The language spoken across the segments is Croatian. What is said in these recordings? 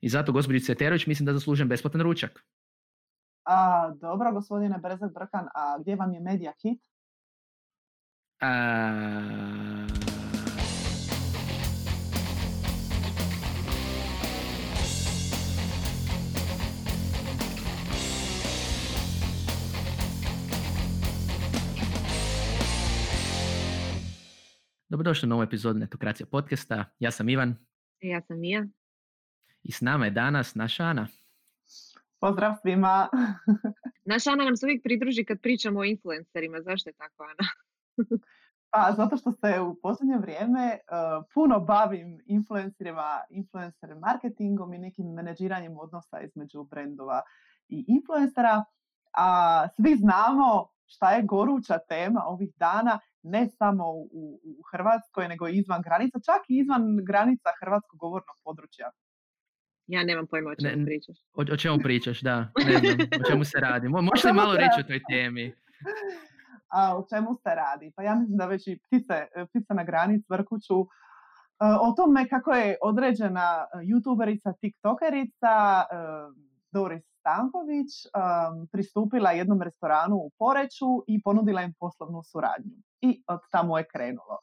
I zato, gospođi Ceterović, mislim da zaslužujem besplatan ručak. A, dobro, gospodine Brezak Brkan, a gdje vam je Media Hit? A... Dobrodošli u novu epizodu Netokracija podcasta. Ja sam Ivan. Ja sam Mija. I s nama je danas naša Ana. Pozdrav svima. naša Ana nam se uvijek pridruži kad pričamo o influencerima. Zašto je tako, Ana? pa, zato što se u posljednje vrijeme uh, puno bavim influencerima, influencer marketingom i nekim menedžiranjem odnosa između brendova i influencera. A svi znamo šta je goruća tema ovih dana ne samo u, u Hrvatskoj, nego i izvan granica, čak i izvan granica hrvatskog govornog područja. Ja nemam pojma o čemu pričaš. O, o čemu pričaš, da. Ne znam, o čemu se radi. Možeš li malo reći o toj temi? A, o čemu se radi? Pa ja mislim da već i ptice, ptice na granic vrkuću e, o tome kako je određena youtuberica, tiktokerica e, Doris Stanković pristupila jednom restoranu u Poreću i ponudila im poslovnu suradnju. I od tamo je krenulo.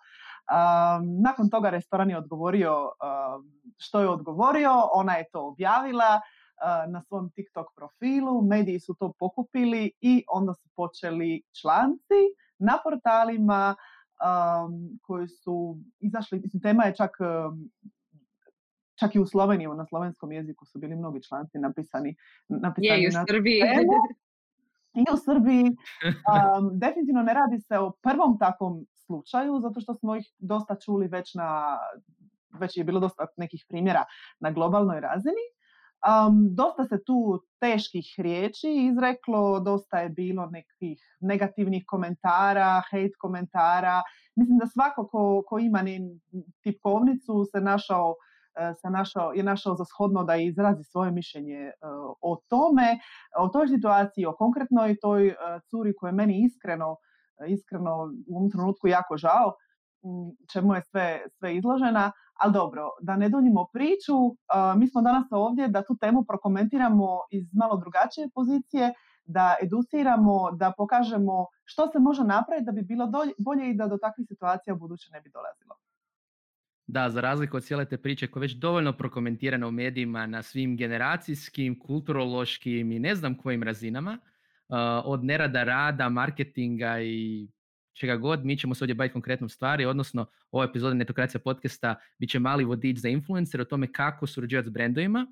Nakon toga restoran je odgovorio što je odgovorio, ona je to objavila na svom TikTok profilu, mediji su to pokupili i onda su počeli članci na portalima koji su izašli, mislim, tema je čak čak i u Sloveniji, na slovenskom jeziku su bili mnogi članci napisani. napisani je, i u Srbiji. I u Srbiji. Um, definitivno ne radi se o prvom takvom slučaju, zato što smo ih dosta čuli već na, već je bilo dosta nekih primjera na globalnoj razini. Um, dosta se tu teških riječi izreklo, dosta je bilo nekih negativnih komentara, hate komentara. Mislim da svako ko, ko ima tipkovnicu se našao E, se našao, je našao za shodno da izrazi svoje mišljenje e, o tome, o toj situaciji, o konkretnoj toj e, curi koja je meni iskreno, iskreno u ovom trenutku jako žao, čemu je sve, sve izložena, ali dobro, da ne donjimo priču, mi smo danas ovdje da tu temu prokomentiramo iz malo drugačije pozicije, da educiramo, da pokažemo što se može napraviti da bi bilo bolje i da do takvih situacija u buduće ne bi dolazilo. Da, za razliku od cijele te priče koja je već dovoljno prokomentirana u medijima na svim generacijskim, kulturološkim i ne znam kojim razinama, od nerada rada, marketinga i čega god, mi ćemo se ovdje baviti konkretnom stvari, odnosno ova epizoda Netokracija podcasta bit će mali vodič za influencer o tome kako surađivati s brendovima.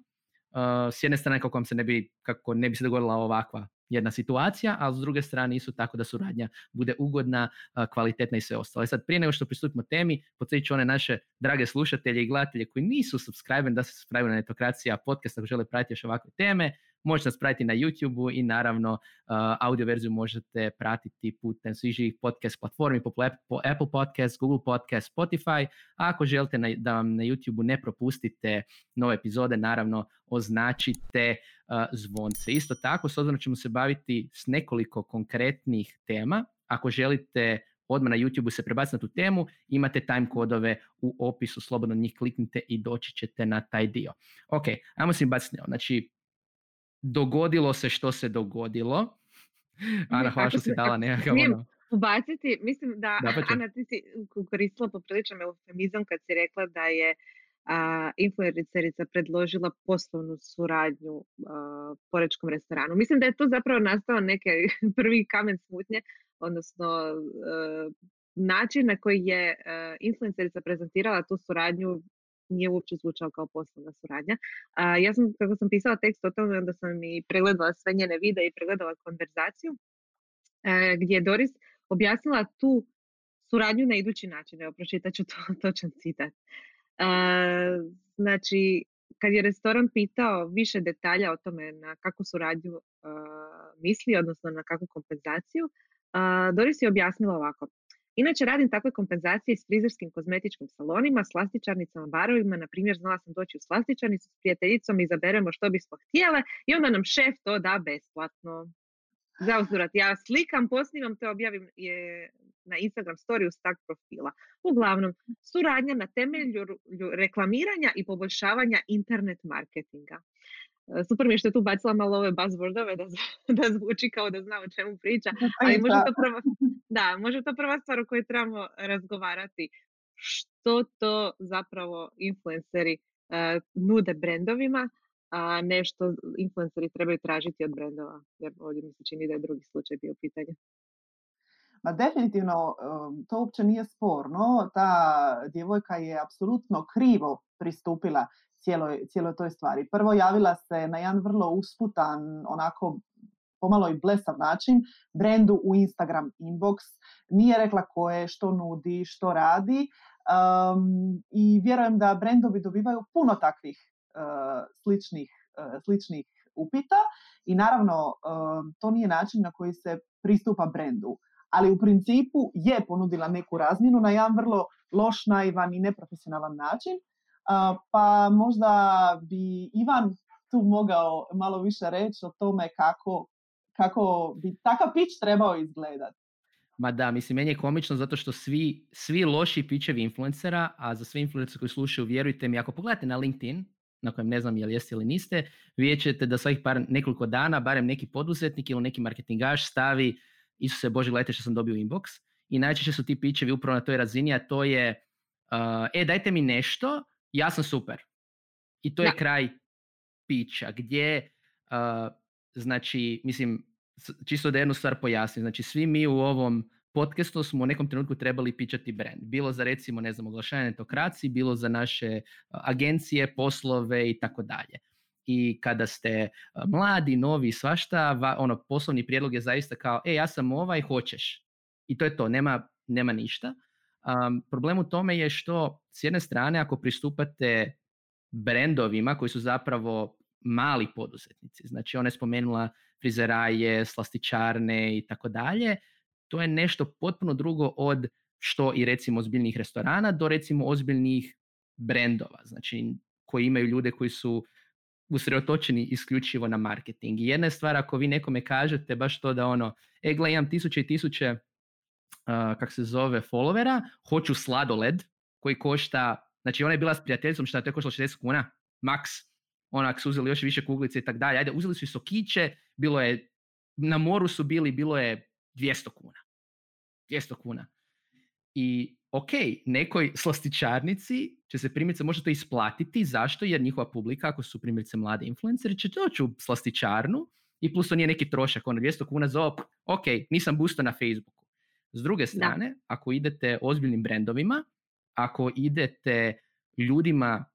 Uh, s jedne strane kako vam se ne bi, kako ne bi se dogodila ovakva jedna situacija, a s druge strane isto tako da suradnja bude ugodna, kvalitetna i sve ostalo. I sad prije nego što pristupimo temi, podsjetit ću one naše drage slušatelje i gledatelje koji nisu subscribe da se subscribe na Netokracija podcast ako žele pratiti još ovakve teme. Možete nas pratiti na YouTube-u i naravno uh, audio verziju možete pratiti putem svih podcast platformi poput Apple Podcast, Google Podcast, Spotify. A ako želite na, da vam na YouTube-u ne propustite nove epizode, naravno označite uh, zvonce. Isto tako, s obzirom ćemo se baviti s nekoliko konkretnih tema. Ako želite odmah na YouTube se prebaciti na tu temu, imate time kodove u opisu, slobodno njih kliknite i doći ćete na taj dio. Ok, ajmo se baciti. Znači, dogodilo se što se dogodilo. Ana, hvala što si dala nekakav ono... Ubaciti, mislim da, da pa Ana, ti si koristila popriličan eufemizam kad si rekla da je a, influencerica predložila poslovnu suradnju a, porečkom restoranu. Mislim da je to zapravo nastao neki prvi kamen smutnje, odnosno način na koji je influencerica prezentirala tu suradnju nije uopće zvučao kao poslovna suradnja. A, ja sam, kako sam pisala tekst o tome, onda sam i pregledala sve njene videe i pregledala konverzaciju, e, gdje je Doris objasnila tu suradnju na idući način. Evo, pročitat ću to, točan citat. znači, kad je restoran pitao više detalja o tome na kakvu suradnju misli, odnosno na kakvu kompenzaciju, Doris je objasnila ovako. Inače radim takve kompenzacije s frizerskim kozmetičkim salonima, slastičarnicama, barovima. Na primjer, znala sam doći u slastičarnicu s prijateljicom, izaberemo što bismo htjele i onda nam šef to da besplatno. za uzvrat. Ja slikam, posnimam, to objavim je na Instagram storiju start profila. Uglavnom, suradnja na temelju reklamiranja i poboljšavanja internet marketinga. E, super mi je što je tu bacila malo ove buzzwordove da, da zvuči kao da zna o čemu priča, ali može to prva, da, može to prva stvar o kojoj trebamo razgovarati. Što to zapravo influenceri uh, nude brendovima, a nešto influenceri trebaju tražiti od brendova, jer ovdje mi se čini da je drugi slučaj bio pitanje. Ma definitivno to uopće nije sporno. Ta djevojka je apsolutno krivo pristupila cijeloj, cijeloj toj stvari. Prvo javila se na jedan vrlo usputan, onako pomalo i blesav način brendu u Instagram inbox. Nije rekla ko je, što nudi, što radi. I vjerujem da brendovi dobivaju puno takvih uh, sličnih, uh, sličnih upita i naravno to nije način na koji se pristupa brendu ali u principu je ponudila neku razmjenu na jedan vrlo loš, naivan i neprofesionalan način. Pa možda bi Ivan tu mogao malo više reći o tome kako, kako bi takav pić trebao izgledati. Ma da, mislim, meni je komično zato što svi, svi loši pićevi influencera, a za sve influencere koji slušaju, vjerujte mi, ako pogledate na LinkedIn, na kojem ne znam jel jeste ili niste, vidjet ćete da svakih par nekoliko dana, barem neki poduzetnik ili neki marketingaš stavi Isuse Bože, gledajte što sam dobio inbox. I najčešće su ti pićevi upravo na toj razini, a to je, uh, e, dajte mi nešto, ja sam super. I to je kraj pića, gdje, uh, znači, mislim, čisto da jednu stvar pojasnim, znači svi mi u ovom podcastu smo u nekom trenutku trebali pičati brand. Bilo za recimo, ne znam, oglašavanje netokraciji, bilo za naše agencije, poslove i tako dalje i kada ste mladi, novi, svašta, ono, poslovni prijedlog je zaista kao, e, ja sam ovaj, hoćeš. I to je to, nema, nema ništa. Um, problem u tome je što s jedne strane ako pristupate brendovima koji su zapravo mali poduzetnici, znači ona je spomenula frizeraje, slastičarne i tako dalje, to je nešto potpuno drugo od što i recimo ozbiljnih restorana do recimo ozbiljnih brendova, znači koji imaju ljude koji su usredotočeni isključivo na marketing. I jedna je stvar ako vi nekome kažete baš to da ono, e gle imam tisuće i tisuće, kak se zove, followera, hoću sladoled koji košta, znači ona je bila s prijateljicom, šta je to koštalo 60 kuna, maks, onak su uzeli još više kuglice i tako dalje, ajde, uzeli su i sokiće, bilo je, na moru su bili, bilo je 200 kuna. 200 kuna. I ok, nekoj slastičarnici će se primjerice možda to isplatiti. Zašto? Jer njihova publika, ako su primjerice mlade influenceri, će doći u slastičarnu i plus to nije neki trošak, ono 200 kuna za op, ok, nisam busto na Facebooku. S druge strane, ako idete ozbiljnim brendovima, ako idete ljudima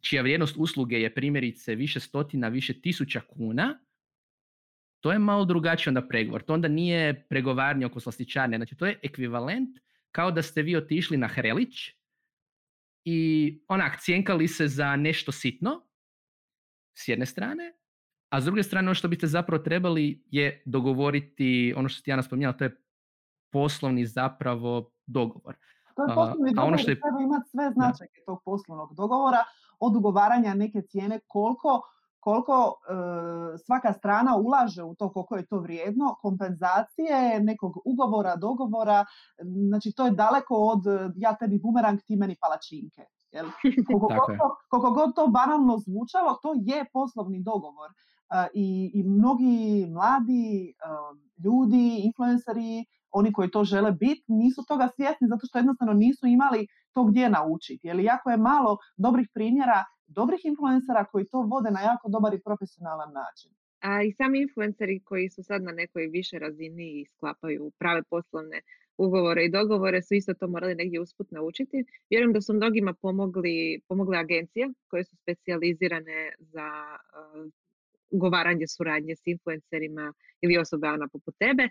čija vrijednost usluge je primjerice više stotina, više tisuća kuna, to je malo drugačije onda pregovor. To onda nije pregovaranje oko slastičarne. Znači, to je ekvivalent kao da ste vi otišli na Hrelić i onak cijenkali se za nešto sitno s jedne strane, a s druge strane ono što biste zapravo trebali je dogovoriti, ono što ti Jana spominjala, to je poslovni zapravo dogovor. To je poslovni dogovor, a ono što je... treba imati sve značajke tog poslovnog dogovora, od ugovaranja neke cijene, koliko koliko e, svaka strana ulaže u to koliko je to vrijedno, kompenzacije, nekog ugovora, dogovora, znači to je daleko od ja tebi bumerang, ti meni palačinke. Jel? Koliko, god to, koliko god to banalno zvučalo, to je poslovni dogovor. I, I mnogi mladi ljudi, influenceri, oni koji to žele biti, nisu toga svjesni zato što jednostavno nisu imali to gdje naučiti. Jer jako je malo dobrih primjera dobrih influencera koji to vode na jako dobar i profesionalan način. A i sami influenceri koji su sad na nekoj više razini i sklapaju prave poslovne ugovore i dogovore su isto to morali negdje usput naučiti. Vjerujem da su mnogima pomogli, pomogle agencije koje su specijalizirane za ugovaranje suradnje s influencerima ili osobama poput tebe,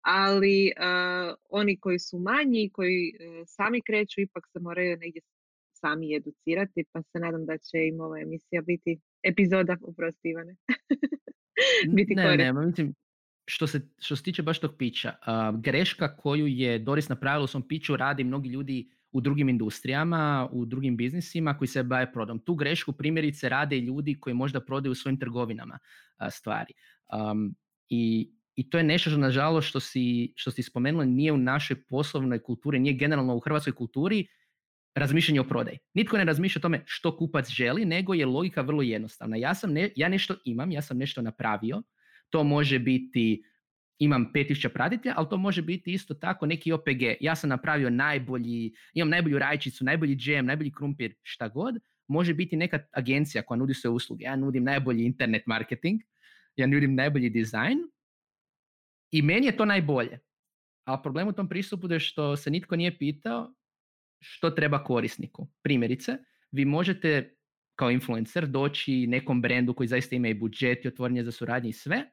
ali uh, oni koji su manji, koji uh, sami kreću, ipak se moraju negdje sami educirati, pa se nadam da će im ova emisija biti epizoda uprosti Ivane. biti ne, ne, mislim, što se, što se tiče baš tog pića, greška koju je Doris napravila u svom piću radi mnogi ljudi u drugim industrijama, u drugim biznisima koji se bave prodom. Tu grešku primjerice rade i ljudi koji možda prodaju u svojim trgovinama stvari. Um, I I to je nešto što, nažalost, što si, što si spomenula, nije u našoj poslovnoj kulturi, nije generalno u hrvatskoj kulturi razmišljanje o prodaji. Nitko ne razmišlja o tome što kupac želi, nego je logika vrlo jednostavna. Ja, sam ne, ja nešto imam, ja sam nešto napravio, to može biti imam 5000 pratitelja, ali to može biti isto tako neki OPG. Ja sam napravio najbolji, imam najbolju rajčicu, najbolji džem, najbolji krumpir, šta god. Može biti neka agencija koja nudi svoje usluge. Ja nudim najbolji internet marketing, ja nudim najbolji dizajn i meni je to najbolje. A problem u tom pristupu je što se nitko nije pitao što treba korisniku. Primjerice, vi možete kao influencer doći nekom brendu koji zaista ima i budžet i otvorenje za suradnje i sve,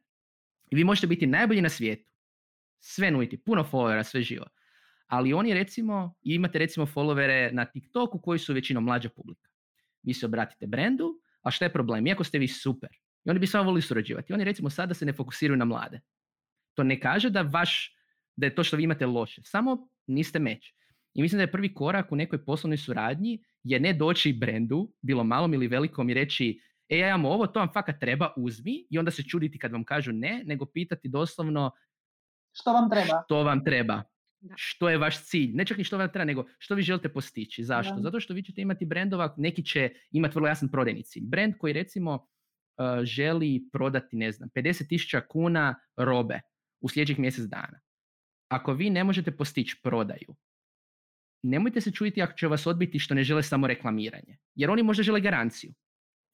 i vi možete biti najbolji na svijetu. Sve nuditi, puno followera, sve živo. Ali oni recimo, imate recimo followere na TikToku koji su većinom mlađa publika. Vi se obratite brendu, a šta je problem? Iako ste vi super. I oni bi samo volili surađivati. Oni recimo sada se ne fokusiraju na mlade. To ne kaže da vaš, da je to što vi imate loše. Samo niste meč. I mislim da je prvi korak u nekoj poslovnoj suradnji je ne doći brendu, bilo malom ili velikom i reći e ja imam ovo, to vam fakat treba, uzmi i onda se čuditi kad vam kažu ne, nego pitati doslovno što vam treba. Što vam treba. Što je vaš cilj? Ne čak ni što vam treba, nego što vi želite postići. Zašto? Zato što vi ćete imati brendova, neki će imati vrlo jasan prodajni cilj. Brend koji recimo uh, želi prodati, ne znam, 50.000 kuna robe u sljedećih mjesec dana. Ako vi ne možete postići prodaju, nemojte se čuditi ako će vas odbiti što ne žele samo reklamiranje. Jer oni možda žele garanciju.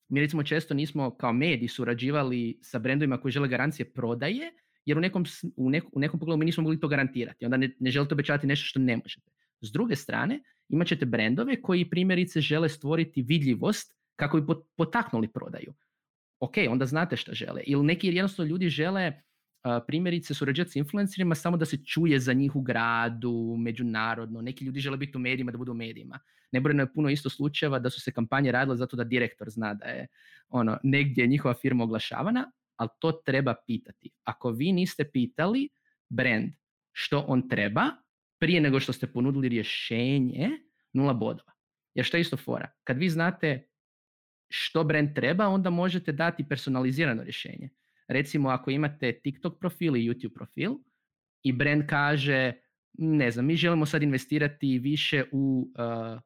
Mi recimo često nismo kao mediji surađivali sa brendovima koji žele garancije prodaje, jer u nekom, u, u nekom pogledu mi nismo mogli to garantirati. Onda ne, ne želite obećati nešto što ne možete. S druge strane, imat ćete brendove koji primjerice žele stvoriti vidljivost kako bi potaknuli prodaju. Ok, onda znate što žele. Ili neki jednostavno ljudi žele primjerice surađivati s influencerima samo da se čuje za njih u gradu, međunarodno. Neki ljudi žele biti u medijima da budu u medijima. Nebrojno je puno isto slučajeva da su se kampanje radile zato da direktor zna da je ono, negdje njihova firma oglašavana, ali to treba pitati. Ako vi niste pitali brand što on treba, prije nego što ste ponudili rješenje, nula bodova. Jer što je isto fora? Kad vi znate što brand treba, onda možete dati personalizirano rješenje. Recimo ako imate TikTok profil i YouTube profil i brand kaže, ne znam, mi želimo sad investirati više u uh,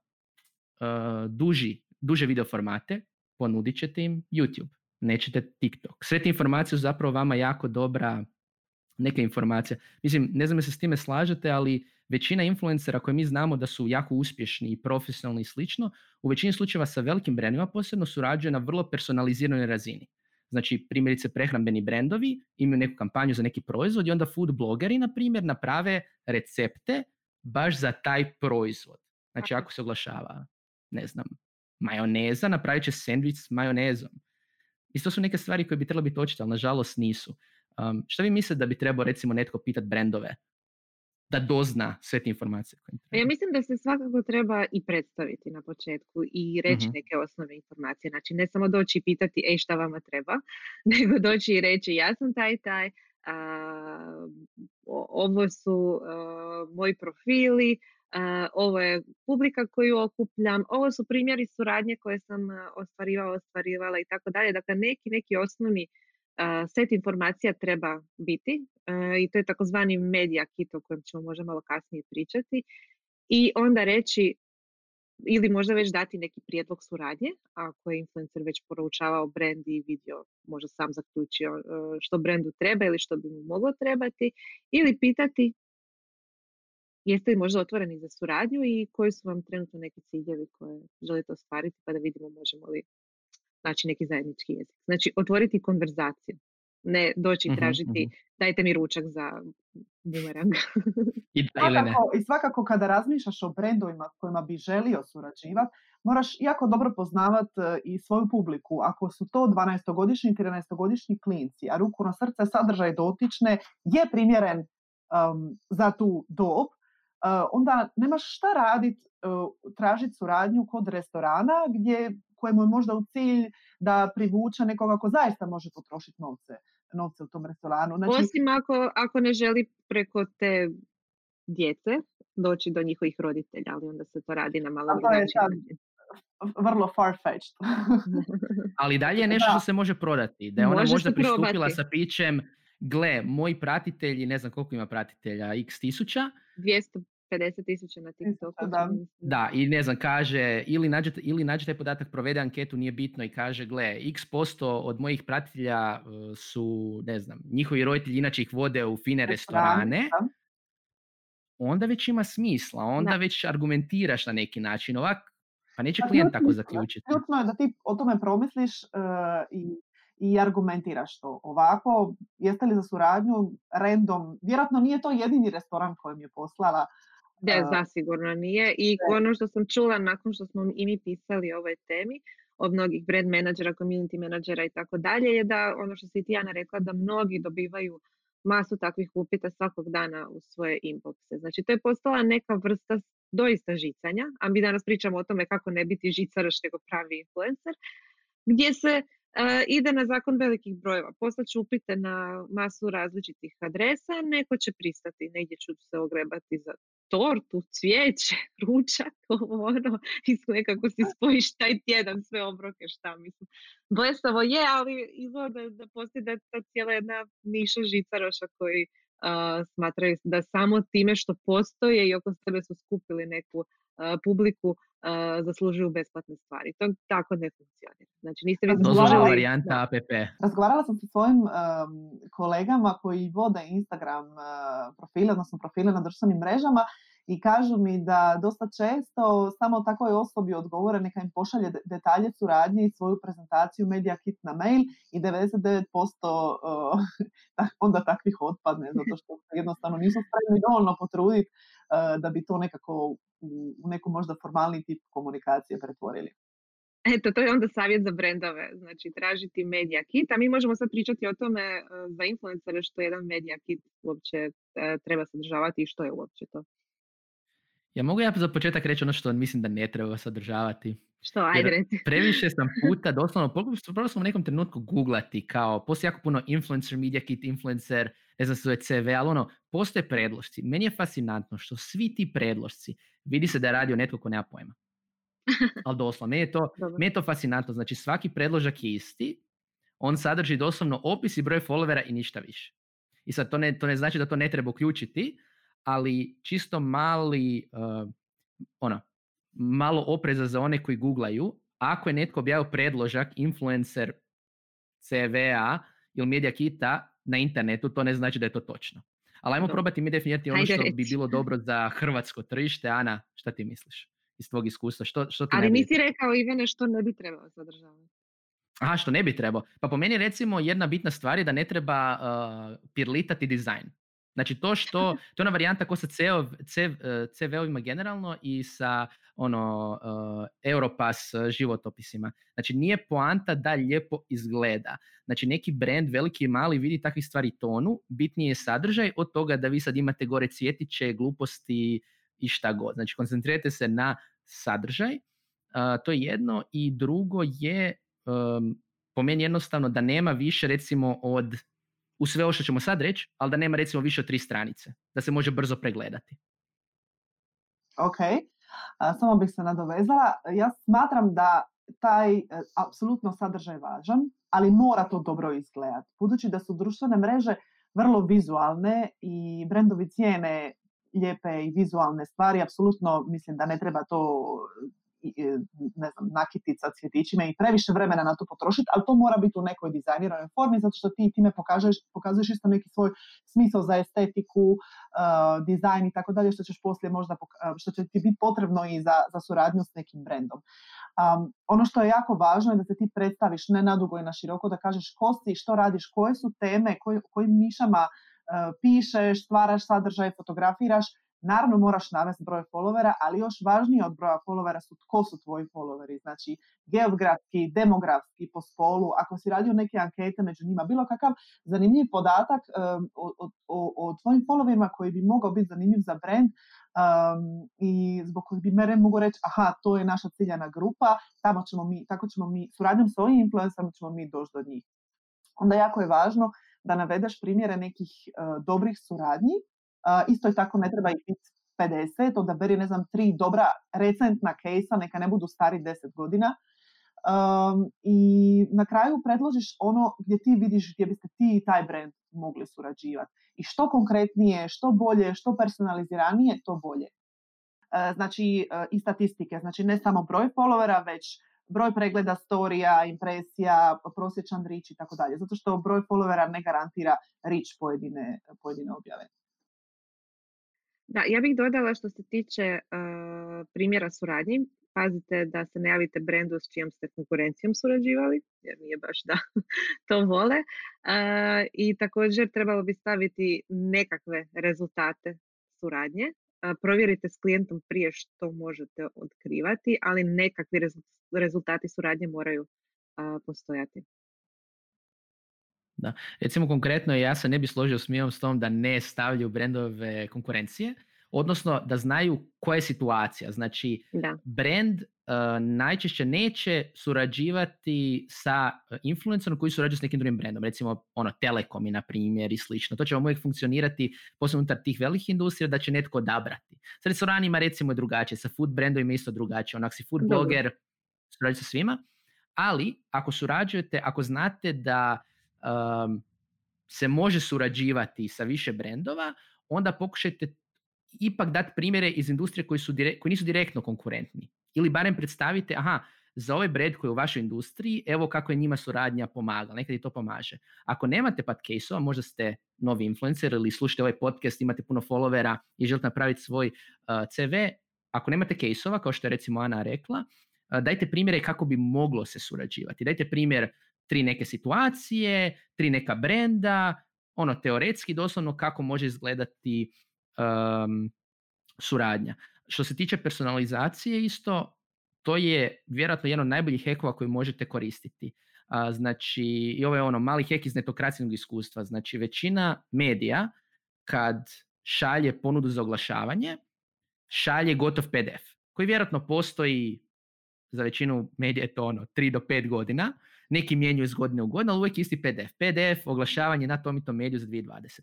uh, duži, duže video formate, ponudit ćete im YouTube, nećete TikTok. Sve te informacije su zapravo vama jako dobra neka informacija. Mislim, ne znam se s time slažete, ali većina influencera koje mi znamo da su jako uspješni i profesionalni i slično, u većini slučajeva sa velikim brandima posebno surađuje na vrlo personaliziranoj razini. Znači, primjerice prehrambeni brendovi imaju neku kampanju za neki proizvod i onda food blogeri, na primjer, naprave recepte baš za taj proizvod. Znači, ako se oglašava, ne znam, majoneza, napravit će sandvič s majonezom. I to su neke stvari koje bi trebalo biti očite, ali nažalost nisu. Um, što vi mislite da bi trebao recimo netko pitati brendove da dozna sve te informacije. Koje ja mislim da se svakako treba i predstaviti na početku i reći uh neke osnovne informacije. Znači ne samo doći i pitati ej šta vama treba, nego doći i reći ja sam taj taj, a, ovo su a, moji profili, a, ovo je publika koju okupljam, ovo su primjeri suradnje koje sam ostvarivala, ostvarivala i tako dalje. Dakle, neki, neki osnovni set informacija treba biti i to je takozvani media kit o kojem ćemo možda malo kasnije pričati i onda reći ili možda već dati neki prijedlog suradnje, ako je influencer već poroučavao brand i vidio, možda sam zaključio što brendu treba ili što bi mu moglo trebati, ili pitati jeste li možda otvoreni za suradnju i koji su vam trenutno neki ciljevi koje želite ostvariti pa da vidimo možemo li znači neki zajednički jezik. Znači otvoriti konverzaciju, ne doći i tražiti uh dajte mi ručak za bumerang. I, svakako, I svakako kada razmišljaš o brendovima kojima bi želio surađivati, moraš jako dobro poznavati e, i svoju publiku. Ako su to 12-godišnji, 13-godišnji klinci, a ruku na srce sadržaj dotične je primjeren um, za tu dob, onda nemaš šta raditi, uh, tražiti suradnju kod restorana gdje kojemu je možda u cilj da privuče nekoga ko zaista može potrošiti novce, novce u tom restoranu. Znači, Osim ako, ako ne želi preko te djece doći do njihovih roditelja, ali onda se to radi na malo drugačiji vrlo far-fetched. ali dalje je nešto što se može prodati. Da je ona možda pristupila sa pićem gle, moji pratitelji, ne znam koliko ima pratitelja, x tisuća. 250 tisuća na TikToku. Da. da, i ne znam, kaže, ili nađete, ili nađete podatak, provede anketu, nije bitno i kaže, gle, x posto od mojih pratitelja e, su, ne znam, njihovi roditelji inače ih vode u fine restorane. Onda već ima smisla, onda već argumentiraš na neki način. Ovak, pa neće pa klijent tako zaključiti. Ključno je da ti o tome promisliš uh, i i argumentiraš to. Ovako, jeste li za suradnju random, vjerojatno nije to jedini restoran kojem je poslala. Da, zasigurno nije. I ono što sam čula nakon što smo i mi pisali o ovoj temi, od mnogih brand menadžera, community menadžera i tako dalje, je da ono što si ti Jana rekla, da mnogi dobivaju masu takvih upita svakog dana u svoje inboxe. Znači, to je postala neka vrsta doista žicanja, a mi danas pričamo o tome kako ne biti žicaraš nego pravi influencer, gdje se ide na zakon velikih brojeva. Poslaću upite na masu različitih adresa, neko će pristati, negdje ću se ogrebati za tortu, cvijeće, ručak, ono, i nekako si spojiš taj tjedan sve obroke, šta mislim. Blesavo je, ali izgleda da postoji da ta cijela jedna niša žicaroša koji smatraju da samo time što postoje i oko sebe su skupili neku publiku zaslužuju besplatne stvari. To tako ne funkcionira. Znači, niste vi zaslužili... varijanta app. Razgovarala sam sa svojim kolegama koji vode Instagram uh, profile, odnosno profile na društvenim mrežama i kažu mi da dosta često samo takvoj osobi odgovore neka im pošalje detalje suradnje i svoju prezentaciju Media Kit na mail i 99% uh, onda takvih otpadne zato što jednostavno nisu spremni dovoljno potruditi uh, da bi to nekako u neku možda formalni tip komunikacije pretvorili. Eto, to je onda savjet za brendove, znači tražiti media kit, a mi možemo sad pričati o tome e, za influencere što jedan media kit uopće e, treba sadržavati i što je uopće to. Ja mogu ja za početak reći ono što mislim da ne treba sadržavati. Što, ajde reci. Previše sam puta, doslovno, probao sam u nekom trenutku googlati kao, postoji jako puno influencer, media kit, influencer, ne znam se CV, ali ono, postoje predložci. Meni je fascinantno što svi ti predložci, vidi se da je radio netko ko nema pojma. Ali doslovno, meni je, to, meni je to fascinantno. Znači svaki predložak je isti, on sadrži doslovno opis i broj followera i ništa više. I sad to ne, to ne znači da to ne treba uključiti, ali čisto mali, uh, ono, malo opreza za one koji googlaju. Ako je netko objavio predložak influencer CV-a ili media kita na internetu, to ne znači da je to točno. Ali ajmo probati mi definirati ono što bi bilo dobro za hrvatsko tržište. Ana, šta ti misliš iz tvog iskustva? Što, što ti Ali nisi rekao Ivane što ne bi trebalo sadržavati. Aha, što ne bi trebao? Pa po meni recimo jedna bitna stvar je da ne treba uh, pirlitati dizajn. Znači to što, to je ona varijanta ko sa CV-ovima generalno i sa ono uh, Europass životopisima. Znači nije poanta da lijepo izgleda. Znači neki brand, veliki i mali, vidi takvih stvari tonu, bitniji je sadržaj od toga da vi sad imate gore cvjetiće, gluposti i šta god. Znači koncentrirajte se na sadržaj, uh, to je jedno i drugo je um, po meni jednostavno da nema više recimo od u sve ovo što ćemo sad reći, ali da nema recimo više od tri stranice, da se može brzo pregledati. Ok, samo bih se nadovezala. Ja smatram da taj e, apsolutno sadržaj važan, ali mora to dobro izgledati. Budući da su društvene mreže vrlo vizualne i brendovi cijene lijepe i vizualne stvari, apsolutno mislim da ne treba to ne znam, nakitica cvjetićima i previše vremena na to potrošiti, ali to mora biti u nekoj dizajniranoj formi, zato što ti time pokažeš, pokazuješ isto neki svoj smisao za estetiku, uh, dizajn i tako dalje, što ćeš poslije možda, što će ti biti potrebno i za, za suradnju s nekim brendom. Um, ono što je jako važno je da se ti predstaviš ne nadugo i na široko, da kažeš ko si, što radiš, koje su teme, koj, kojim nišama uh, pišeš, stvaraš sadržaj, fotografiraš, Naravno moraš navesti broj followera, ali još važnije od broja followera su tko su tvoji followeri, znači geografski, demografski, po spolu, ako si radio neke ankete među njima, bilo kakav zanimljiv podatak um, o, o, o, tvojim followerima koji bi mogao biti zanimljiv za brand um, i zbog kojih bi mene mogu reći aha, to je naša ciljana grupa, tamo ćemo mi, tako ćemo mi, suradnjom s ovim influencerima ćemo mi doći do njih. Onda jako je važno da navedeš primjere nekih uh, dobrih suradnji isto je tako ne treba ih biti 50, odaberi ne znam tri dobra recentna kejsa, neka ne budu stari 10 godina. I na kraju predložiš ono gdje ti vidiš gdje biste ti i taj brand mogli surađivati. I što konkretnije, što bolje, što personaliziranije, to bolje. E, znači i statistike, znači ne samo broj followera, već broj pregleda storija, impresija, prosječan rič i tako dalje. Zato što broj followera ne garantira rič pojedine, pojedine objave. Da, ja bih dodala što se tiče uh, primjera suradnji. Pazite da se ne javite brendu s čijom ste konkurencijom surađivali, jer nije baš da to vole. Uh, I također trebalo bi staviti nekakve rezultate suradnje provjerite s klijentom prije što možete otkrivati, ali nekakvi rezultati suradnje moraju postojati. Da. Recimo konkretno ja se ne bi složio s Mijom s tom da ne stavljaju brendove konkurencije, odnosno da znaju koja je situacija. Znači, da. brand uh, najčešće neće surađivati sa e, influencerom koji surađuju s nekim drugim brendom, recimo ono Telekomi na primjer i slično. To će vam uvijek funkcionirati posebno unutar tih velikih industrija da će netko odabrati. S restoranima recimo je drugačije, sa food brandovima isto drugačije. Onak si food blogger, surađujete sa svima, ali ako surađujete, ako znate da um, se može surađivati sa više brendova, onda pokušajte ipak dati primjere iz industrije koji, su koji nisu direktno konkurentni. Ili barem predstavite, aha, za ovaj brand koji je u vašoj industriji, evo kako je njima suradnja pomagala, nekad i to pomaže. Ako nemate pat case možda ste novi influencer ili slušate ovaj podcast, imate puno followera i želite napraviti svoj uh, CV, ako nemate case kao što je recimo Ana rekla, uh, dajte primjere kako bi moglo se surađivati. Dajte primjer tri neke situacije, tri neka brenda, ono teoretski doslovno kako može izgledati um, suradnja. Što se tiče personalizacije isto, to je vjerojatno jedan od najboljih hekova koji možete koristiti. A, znači, i ovo je ono mali hek iz netokracijnog iskustva. Znači, većina medija kad šalje ponudu za oglašavanje, šalje gotov PDF, koji vjerojatno postoji za većinu medija je to ono 3 do 5 godina, neki mijenjuju iz godine u godinu, ali uvijek isti PDF. PDF, oglašavanje na tom i tom mediju za 2020.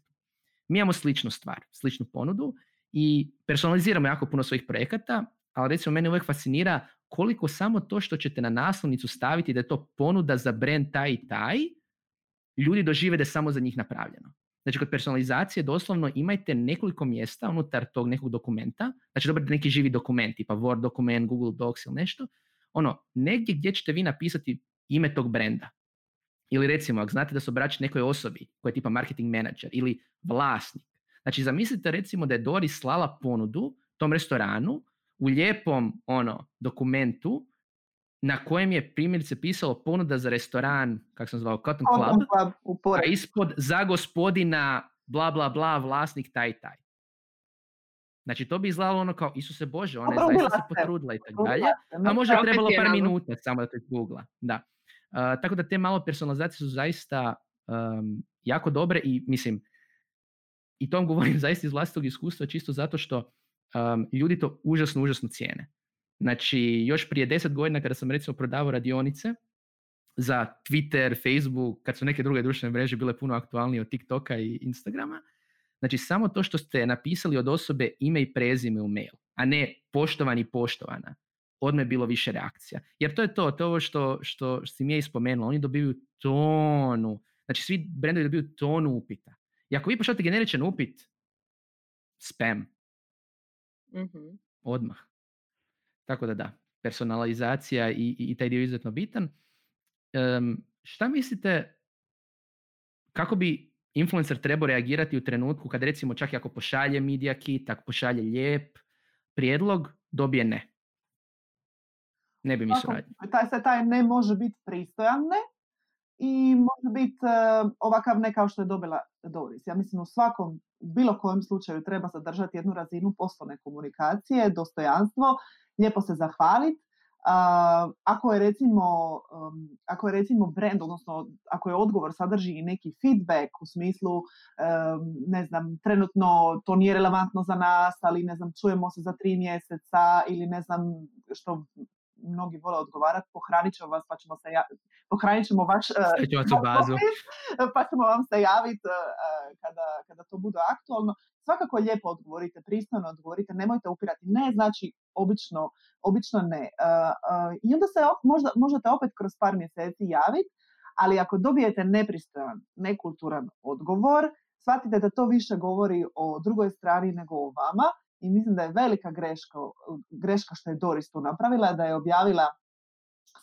Mi imamo sličnu stvar, sličnu ponudu i personaliziramo jako puno svojih projekata, ali recimo mene uvijek fascinira koliko samo to što ćete na naslovnicu staviti da je to ponuda za brand taj i taj, ljudi dožive da je samo za njih napravljeno. Znači kod personalizacije doslovno imajte nekoliko mjesta unutar tog nekog dokumenta, znači dobro neki živi dokument, tipa Word dokument, Google Docs ili nešto, ono, negdje gdje ćete vi napisati ime tog brenda. Ili recimo, ako znate da se obraćate nekoj osobi koja je tipa marketing manager ili vlasnik. Znači, zamislite recimo da je Doris slala ponudu tom restoranu u lijepom ono dokumentu na kojem je primjerice pisalo ponuda za restoran, kako sam zvao, Cotton Club, Club a ispod za gospodina bla bla bla vlasnik taj taj. Znači to bi izgledalo ono kao Isuse Bože, ona je zaista se potrudila i tako dalje, a možda je trebalo par minuta samo da to googla. Da. Tako da te malo personalizacije su zaista um, jako dobre i mislim, i to govorim zaista iz vlastitog iskustva, čisto zato što um, ljudi to užasno, užasno cijene. Znači, još prije deset godina kada sam recimo prodavao radionice za Twitter, Facebook, kad su neke druge društvene mreže bile puno aktualnije od TikToka i Instagrama, znači samo to što ste napisali od osobe ime i prezime u mail, a ne poštovani poštovana, odme je bilo više reakcija. Jer to je to, to je ovo što, što, što si mi je ispomenula, oni dobiju tonu, znači svi brendovi dobiju tonu upita. I ako vi pošaljete generičan upit, spam. mm Odmah. Tako da da, personalizacija i, i, taj dio je izuzetno bitan. Um, šta mislite, kako bi influencer trebao reagirati u trenutku kad recimo čak i ako pošalje media kit, ako pošalje lijep prijedlog, dobije ne? Ne bi mi suradnje. Taj, se taj ne može biti pristojan ne, i može biti uh, ovakav ne kao što je dobila Doris. Ja mislim u svakom, bilo kojem slučaju treba zadržati jednu razinu poslovne komunikacije, dostojanstvo, lijepo se zahvaliti. Uh, ako je recimo um, ako je recimo brand, odnosno ako je odgovor sadrži i neki feedback u smislu um, ne znam, trenutno to nije relevantno za nas, ali ne znam, čujemo se za tri mjeseca ili ne znam što mnogi vole odgovarati, pohranit ćemo vas pa ćemo se ja, pohranit ćemo vaš uh, bazu. pa ćemo vam se javiti uh, kada, kada to bude aktualno. svakako lijepo odgovorite, pristojno odgovorite, nemojte upirati. Ne znači obično, obično ne. I onda se možda, možete opet kroz par mjeseci javiti, ali ako dobijete nepristojan, nekulturan odgovor, shvatite da to više govori o drugoj strani nego o vama i mislim da je velika greška, greška što je Doris tu napravila, da je objavila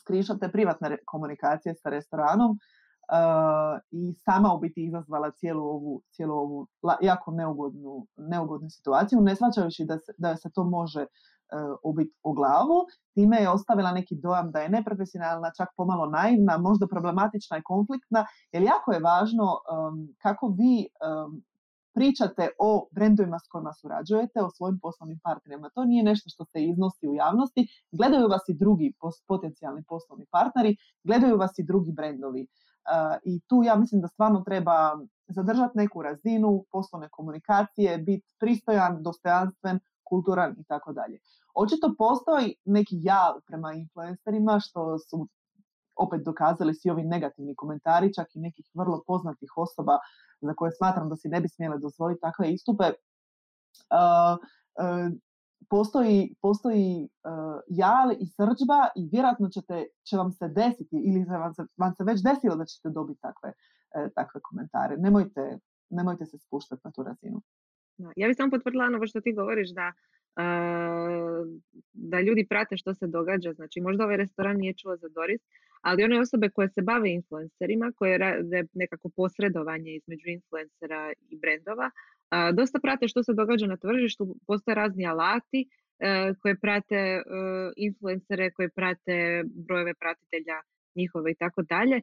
screenshote privatne komunikacije sa restoranom uh, i sama u biti izazvala cijelu ovu, cijelu ovu jako neugodnu, neugodnu situaciju, ne shvaćajući da se, da se to može uh, ubiti u glavu. Time je ostavila neki dojam da je neprofesionalna, čak pomalo naivna, možda problematična i konfliktna, jer jako je važno um, kako vi um, pričate o brendovima s kojima surađujete, o svojim poslovnim partnerima. To nije nešto što se iznosi u javnosti. Gledaju vas i drugi potencijalni poslovni partneri, gledaju vas i drugi brendovi. I tu ja mislim da stvarno treba zadržati neku razinu poslovne komunikacije, biti pristojan, dostojanstven, kulturan i tako dalje. Očito postoji neki jal prema influencerima što su opet dokazali svi ovi negativni komentari, čak i nekih vrlo poznatih osoba za koje smatram da si ne bi smjele dozvoliti takve istupe. Uh, uh, postoji, postoji uh, jal i srđba i vjerojatno ćete, će vam se desiti ili vam se, vam se već desilo da ćete dobiti takve, uh, takve komentare. Nemojte, nemojte se spuštati na tu razinu. Ja bih samo potvrdila ono što ti govoriš da uh, da ljudi prate što se događa. Znači, možda ovaj restoran nije čuo za Doris, ali one osobe koje se bave influencerima, koje rade nekako posredovanje između influencera i brendova, dosta prate što se događa na tržištu, postoje razni alati e, koje prate e, influencere, koje prate brojeve pratitelja njihove i tako dalje.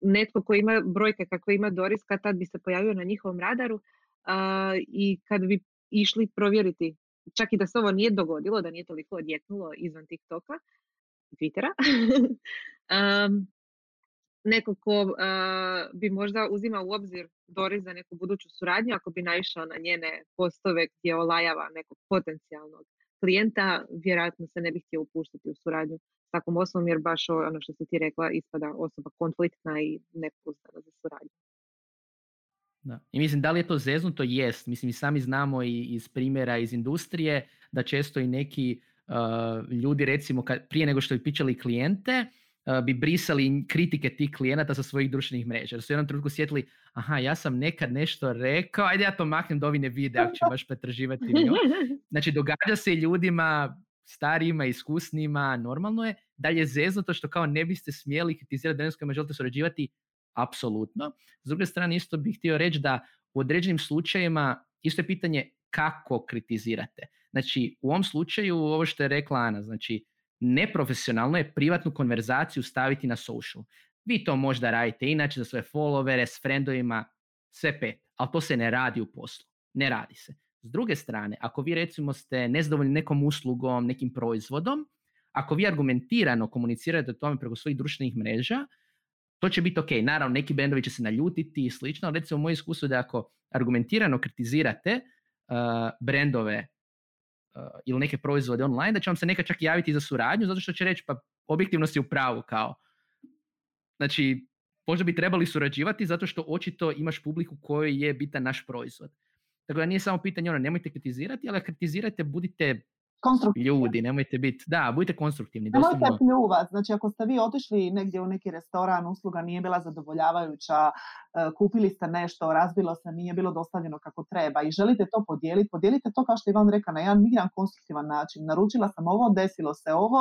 Netko koji ima brojke kakve ima Doris, kad tad bi se pojavio na njihovom radaru i kad bi išli provjeriti, čak i da se ovo nije dogodilo, da nije toliko odjetnulo izvan TikToka, Twittera, um, neko ko uh, bi možda uzimao u obzir Doris za neku buduću suradnju, ako bi naišao na njene postove gdje olajava nekog potencijalnog klijenta, vjerojatno se ne bi htio upuštati u suradnju s takvom osobom, jer baš ono što si ti rekla ispada osoba konfliktna i nepouzdana za suradnju. Da. I mislim, da li je to zeznuto? Jest. Mislim, i sami znamo i iz primjera iz industrije da često i neki ljudi, recimo, kad, prije nego što bi pičali klijente, bi brisali kritike tih klijenata sa svojih društvenih mreža. Jer su u jednom trenutku sjetili, aha, ja sam nekad nešto rekao, ajde ja to maknem da ovi ne vide, ako će baš pretraživati Znači, događa se ljudima starijima, iskusnima, normalno je, da je zeznuto što kao ne biste smjeli kritizirati brend s kojima želite surađivati, apsolutno. S druge strane, isto bih htio reći da u određenim slučajevima isto je pitanje kako kritizirate. Znači, u ovom slučaju, ovo što je rekla Ana, znači, neprofesionalno je privatnu konverzaciju staviti na social. Vi to možda radite inače za svoje followere, s friendovima, sve pet, ali to se ne radi u poslu. Ne radi se. S druge strane, ako vi recimo ste nezadovoljni nekom uslugom, nekim proizvodom, ako vi argumentirano komunicirate o tome preko svojih društvenih mreža, to će biti ok. Naravno, neki bendovi će se naljutiti i slično, ali recimo moje iskustvo da ako argumentirano kritizirate uh, brendove ili neke proizvode online, da će vam se neka čak javiti za suradnju, zato što će reći, pa objektivno si u pravu, kao. Znači, možda bi trebali surađivati zato što očito imaš publiku kojoj je bitan naš proizvod. Tako da nije samo pitanje ono, nemojte kritizirati, ali kritizirajte, budite ljudi, nemojte biti, da, budite konstruktivni. Nemojte doslovno... pljuvat, znači ako ste vi otišli negdje u neki restoran, usluga nije bila zadovoljavajuća, e, kupili ste nešto, razbilo se, nije bilo dostavljeno kako treba i želite to podijeliti, podijelite to kao što je Ivan rekao na jedan miran konstruktivan način. Naručila sam ovo, desilo se ovo,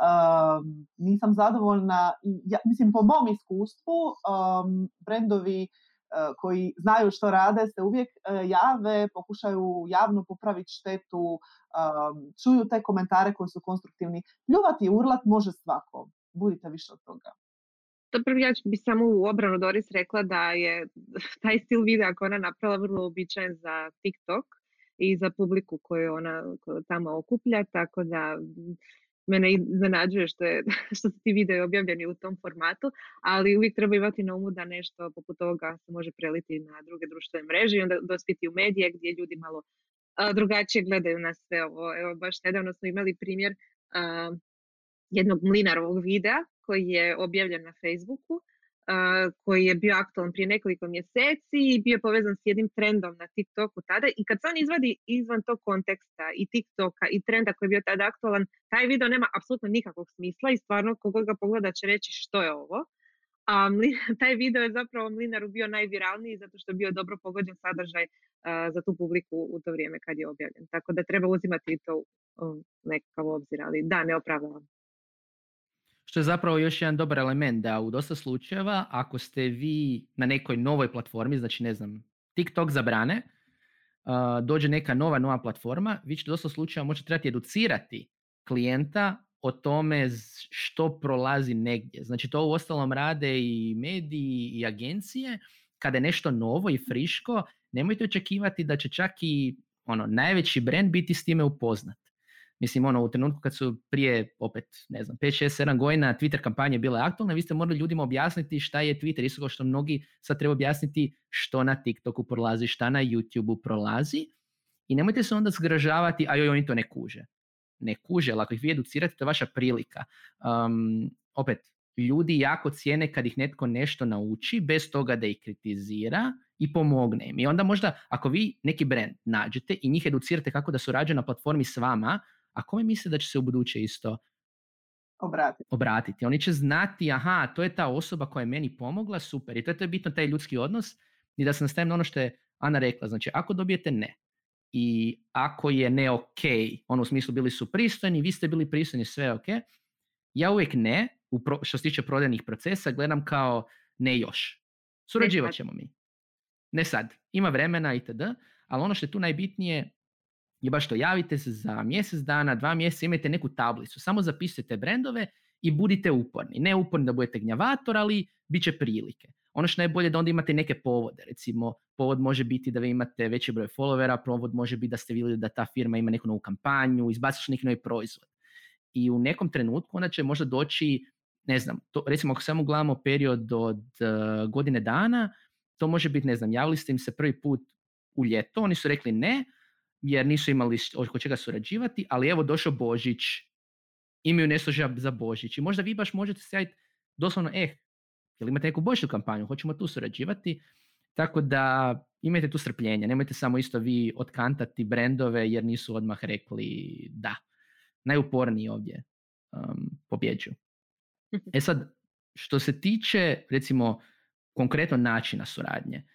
um, nisam zadovoljna, ja, mislim po mom iskustvu um, brendovi koji znaju što rade se uvijek e, jave, pokušaju javno popraviti štetu, čuju te komentare koji su konstruktivni. Pljuvati i urlat može svako. Budite više od toga. Dobro, ja bi samo u obranu Doris rekla da je taj stil videa koji ona napravila vrlo običajen za TikTok i za publiku koju ona tamo okuplja, tako da mene iznenađuje što, je, što su ti videi objavljeni u tom formatu, ali uvijek treba imati na umu da nešto poput toga se može preliti na druge društvene mreže i onda dospiti u medije gdje ljudi malo drugačije gledaju na sve ovo. Evo, baš nedavno smo imali primjer jednog mlinarovog videa koji je objavljen na Facebooku koji je bio aktualan prije nekoliko mjeseci i bio povezan s jednim trendom na TikToku tada i kad se on izvadi izvan tog konteksta i TikToka i trenda koji je bio tada aktualan, taj video nema apsolutno nikakvog smisla i stvarno kogod ga pogleda će reći što je ovo. A taj video je zapravo Mlinaru bio najviralniji zato što je bio dobro pogođen sadržaj za tu publiku u to vrijeme kad je objavljen. Tako da treba uzimati to u nekakav obzir, ali da, ne opravdavam. Što je zapravo još jedan dobar element da u dosta slučajeva ako ste vi na nekoj novoj platformi, znači ne znam, TikTok zabrane, dođe neka nova nova platforma, vi ćete dosta slučajeva možete trebati educirati klijenta o tome što prolazi negdje. Znači to u ostalom rade i mediji i agencije. Kada je nešto novo i friško, nemojte očekivati da će čak i ono, najveći brand biti s time upoznat. Mislim, ono, u trenutku kad su prije, opet, ne znam, 5, 6, 7 godina Twitter kampanje bile aktualne, vi ste morali ljudima objasniti šta je Twitter, isto što mnogi sad treba objasniti što na TikToku prolazi, šta na YouTubeu prolazi. I nemojte se onda zgražavati, a joj, oni to ne kuže. Ne kuže, ali ako ih vi educirate, to je vaša prilika. Um, opet, ljudi jako cijene kad ih netko nešto nauči, bez toga da ih kritizira i pomogne im. I onda možda, ako vi neki brand nađete i njih educirate kako da surađuju na platformi s vama, a kome misle da će se u buduće isto obratiti. obratiti. Oni će znati, aha, to je ta osoba koja je meni pomogla, super. I to je, to je bitno, taj ljudski odnos. I da se nastavim na ono što je Ana rekla. Znači, ako dobijete ne, i ako je ne ok, ono u smislu bili su pristojni, vi ste bili pristojni, sve ok, ja uvijek ne, u pro, što se tiče prodajnih procesa, gledam kao ne još. Surađivat ćemo mi. Ne sad. Ima vremena itd. Ali ono što je tu najbitnije, je baš to javite se za mjesec dana, dva mjeseca, imajte neku tablicu, samo zapisujete brendove i budite uporni. Ne uporni da budete gnjavator, ali bit će prilike. Ono što je najbolje da onda imate neke povode. Recimo, povod može biti da vi imate veći broj followera, povod može biti da ste vidjeli da ta firma ima neku novu kampanju, izbaciš neki novi proizvod. I u nekom trenutku onda će možda doći, ne znam, to, recimo ako samo gledamo period od uh, godine dana, to može biti, ne znam, javili ste im se prvi put u ljeto, oni su rekli ne, jer nisu imali oko čega surađivati, ali evo došao Božić, imaju nešto za Božić. I možda vi baš možete staviti doslovno, eh, jel imate neku božićnu kampanju, hoćemo tu surađivati, tako da imajte tu strpljenja, nemojte samo isto vi otkantati brendove jer nisu odmah rekli da. Najuporniji ovdje um, pobjeđuju. E sad, što se tiče recimo konkretno načina suradnje,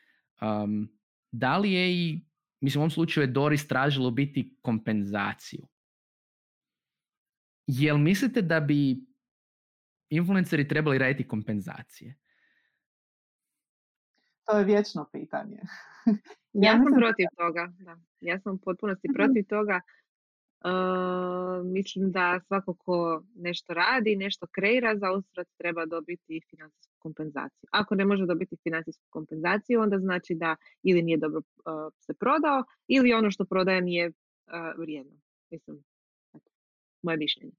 um, da li je i Mislim, u ovom slučaju je Doris tražilo biti kompenzaciju. Jel mislite da bi influenceri trebali raditi kompenzacije? To je vječno pitanje. ja, ja sam protiv toga. Da. Ja sam u potpunosti protiv toga mislim da svako ko nešto radi, nešto kreira, za usrat treba dobiti financijsku kompenzaciju. Ako ne može dobiti financijsku kompenzaciju, onda znači da ili nije dobro se prodao, ili ono što prodaje nije vrijedno. Mislim, moje mišljenje.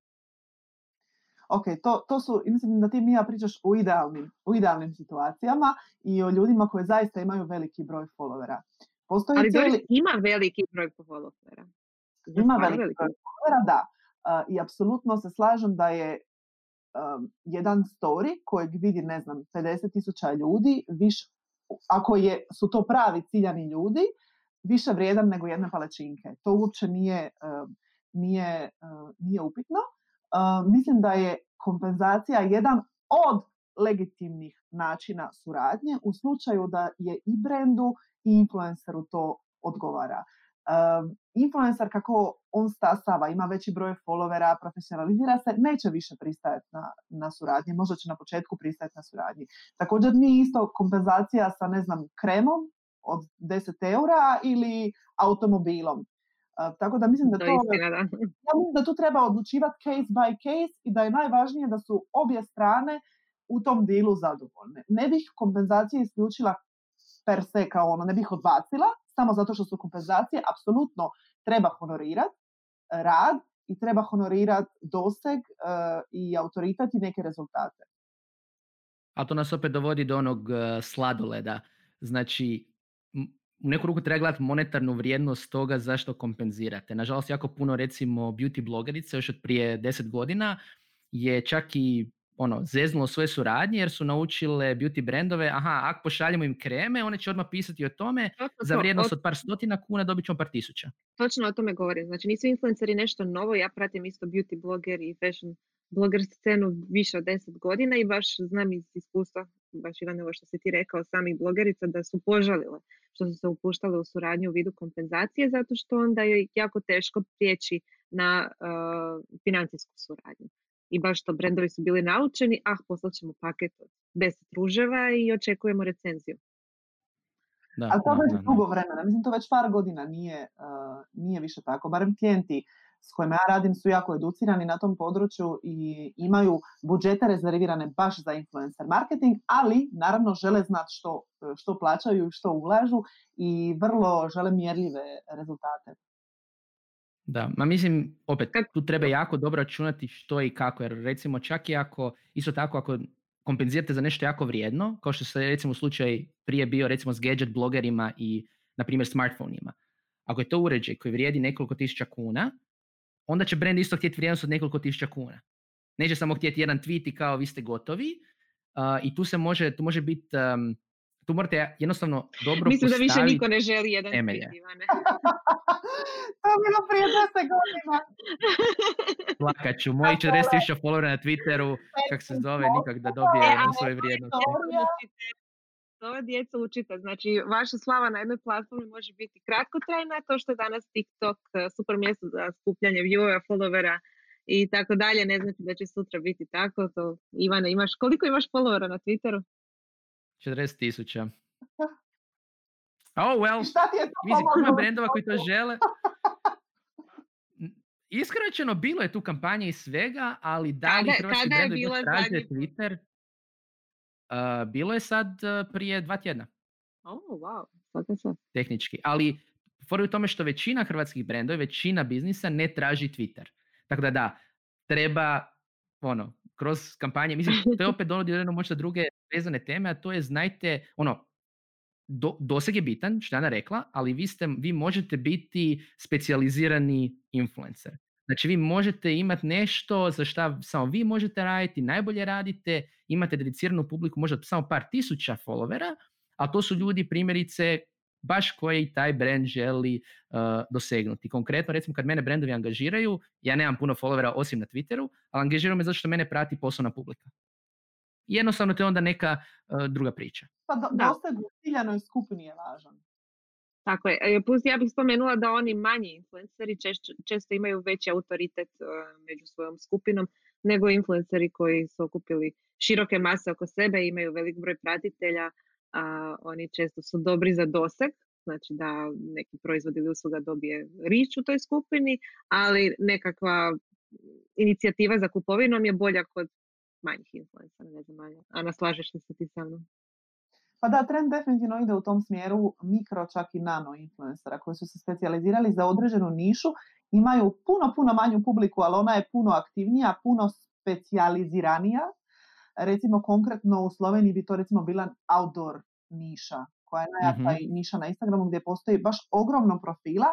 Ok, to, to su, mislim da ti Mija pričaš u idealnim, u idealnim situacijama i o ljudima koji zaista imaju veliki broj followera. Postoji Ali cijeli... ima veliki broj followera. Ima veliki da. I apsolutno se slažem da je jedan story kojeg vidi, ne znam, 50 tisuća ljudi, viš, ako je, su to pravi ciljani ljudi, više vrijedan nego jedne palečinke. To uopće nije, nije, nije upitno. Mislim da je kompenzacija jedan od legitimnih načina suradnje u slučaju da je i brendu i influenceru to odgovara influencer kako on stasava, ima veći broj followera, profesionalizira se, neće više pristajati na, na suradnji, možda će na početku pristajati na suradnji. Također nije isto kompenzacija sa, ne znam, kremom od 10 eura ili automobilom. tako da mislim da to, ja mislim da tu treba odlučivati case by case i da je najvažnije da su obje strane u tom dilu zadovoljne. Ne bih kompenzacije isključila per se kao ono, ne bih odbacila, samo zato što su kompenzacije, apsolutno treba honorirati e, rad i treba honorirati doseg e, i autoritet i neke rezultate. A to nas opet dovodi do onog e, sladoleda. Znači, u neku ruku treba gledati monetarnu vrijednost toga zašto kompenzirate. Nažalost, jako puno recimo beauty blogerice još od prije deset godina je čak i ono, zeznulo svoje suradnje jer su naučile beauty brendove, aha, ako pošaljemo im kreme, one će odmah pisati o tome, za vrijednost od par stotina kuna dobit ćemo par tisuća. Točno o tome govorim. Znači nisu influenceri nešto novo, ja pratim isto beauty blogger i fashion blogger scenu više od deset godina i baš znam iz iskustva, baš Ivane ovo što si ti rekao, samih blogerica da su požalile što su se upuštale u suradnju u vidu kompenzacije zato što onda je jako teško prijeći na uh, financijsku suradnju. I baš to brendovi su bili naučeni, ah, poslat ćemo paket od 10 ruževa i očekujemo recenziju. Da, Ali to već dugo vremena, mislim to već par godina nije, uh, nije više tako, barem klijenti s kojima ja radim su jako educirani na tom području i imaju budžete rezervirane baš za influencer marketing, ali naravno žele znati što, što plaćaju i što ulažu i vrlo žele mjerljive rezultate. Da, ma mislim, opet, tu treba jako dobro računati što i kako, jer recimo čak i ako, isto tako ako kompenzirate za nešto jako vrijedno, kao što se recimo slučaj prije bio recimo s gadget blogerima i na primjer smartfonima. Ako je to uređaj koji vrijedi nekoliko tisuća kuna, onda će brand isto htjeti vrijednost od nekoliko tisuća kuna. Neće samo htjeti jedan tweet i kao vi ste gotovi uh, i tu se može, tu može biti, um, tu morate jednostavno dobro Mislim da više niko ne želi jedan temelje. to je bilo prije 10 godina. Plakat ću, moji 40 tisuća followera na Twitteru, kak se zove, nikak da dobije e, svoje vrijednosti ova djeca učite. Znači, vaša slava na jednoj platformi može biti kratkotrajna, to što je danas TikTok e, super mjesto za skupljanje viewova, followera i tako dalje, ne znači da će sutra biti tako. To, Ivana, imaš, koliko imaš followera na Twitteru? 40 tisuća. Oh, well, mislim, ima brendova koji to žele. Iskreno bilo je tu kampanje i svega, ali da li hrvatski brendovi traže Twitter? Uh, bilo je sad uh, prije dva tjedna. Oh, wow. Tehnički. Ali for u tome što većina hrvatskih brendova, većina biznisa ne traži Twitter. Tako da da, treba ono, kroz kampanje, mislim, to je opet dovodi do možda druge vezane teme, a to je, znajte, ono, do, doseg je bitan, što je Ana rekla, ali vi, ste, vi možete biti specijalizirani influencer. Znači vi možete imati nešto za što samo vi možete raditi, najbolje radite, imate dediciranu publiku možda samo par tisuća followera, a to su ljudi primjerice baš koji taj brand želi uh, dosegnuti. Konkretno, recimo kad mene brendovi angažiraju, ja nemam puno followera osim na Twitteru, ali angažiraju me zato što mene prati poslovna publika. Jednostavno to je onda neka uh, druga priča. Pa do, doseg u ciljanoj skupini je važan. Tako je. E, plus ja bih spomenula da oni manji influenceri često, često imaju veći autoritet e, među svojom skupinom nego influenceri koji su okupili široke mase oko sebe, imaju velik broj pratitelja, a oni često su dobri za doseg, znači da neki proizvod ili usluga dobije rič u toj skupini, ali nekakva inicijativa za kupovinom je bolja kod manjih influencera, ne znam, Ana, slažeš se ti sa mnom? Pa da, trend definitivno ide u tom smjeru mikro, čak i nano influencera koji su se specijalizirali za određenu nišu, imaju puno, puno manju publiku, ali ona je puno aktivnija, puno specijaliziranija. Recimo konkretno u Sloveniji bi to recimo bila outdoor niša, koja je najjača mm niša na Instagramu gdje postoji baš ogromno profila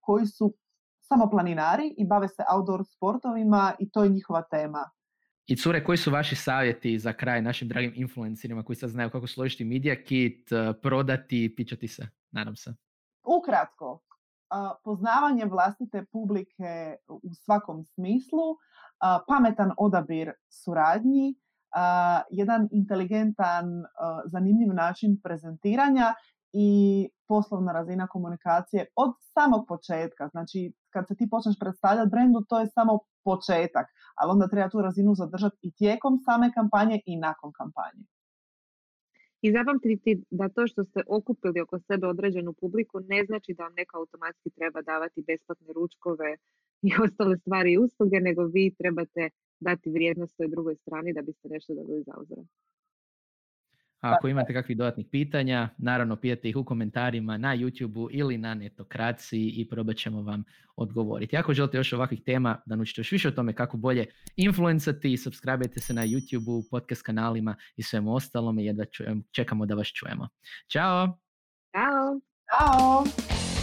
koji su samo planinari i bave se outdoor sportovima i to je njihova tema. I cure, koji su vaši savjeti za kraj našim dragim influencerima koji sad znaju kako složiti media kit, eh, prodati, pičati se, nadam se. Ukratko, poznavanje vlastite publike u svakom smislu, pametan odabir suradnji, jedan inteligentan, zanimljiv način prezentiranja i poslovna razina komunikacije od samog početka. Znači, kad se ti počneš predstavljati brendu, to je samo početak, ali onda treba tu razinu zadržati i tijekom same kampanje i nakon kampanje. I zapamtiti da to što ste okupili oko sebe određenu publiku ne znači da vam neka automatski treba davati besplatne ručkove i ostale stvari i usluge, nego vi trebate dati vrijednost toj drugoj strani da biste nešto dobili za uzor. Ako imate kakvih dodatnih pitanja, naravno pitajte ih u komentarima na YouTube ili na netokraciji i probat ćemo vam odgovoriti. Ako želite još ovakvih tema da naučite još više o tome kako bolje influencati, subscribe se na YouTube, podcast kanalima i svemu ostalome i da čekamo da vas čujemo. Ćao! Ćao! Ćao!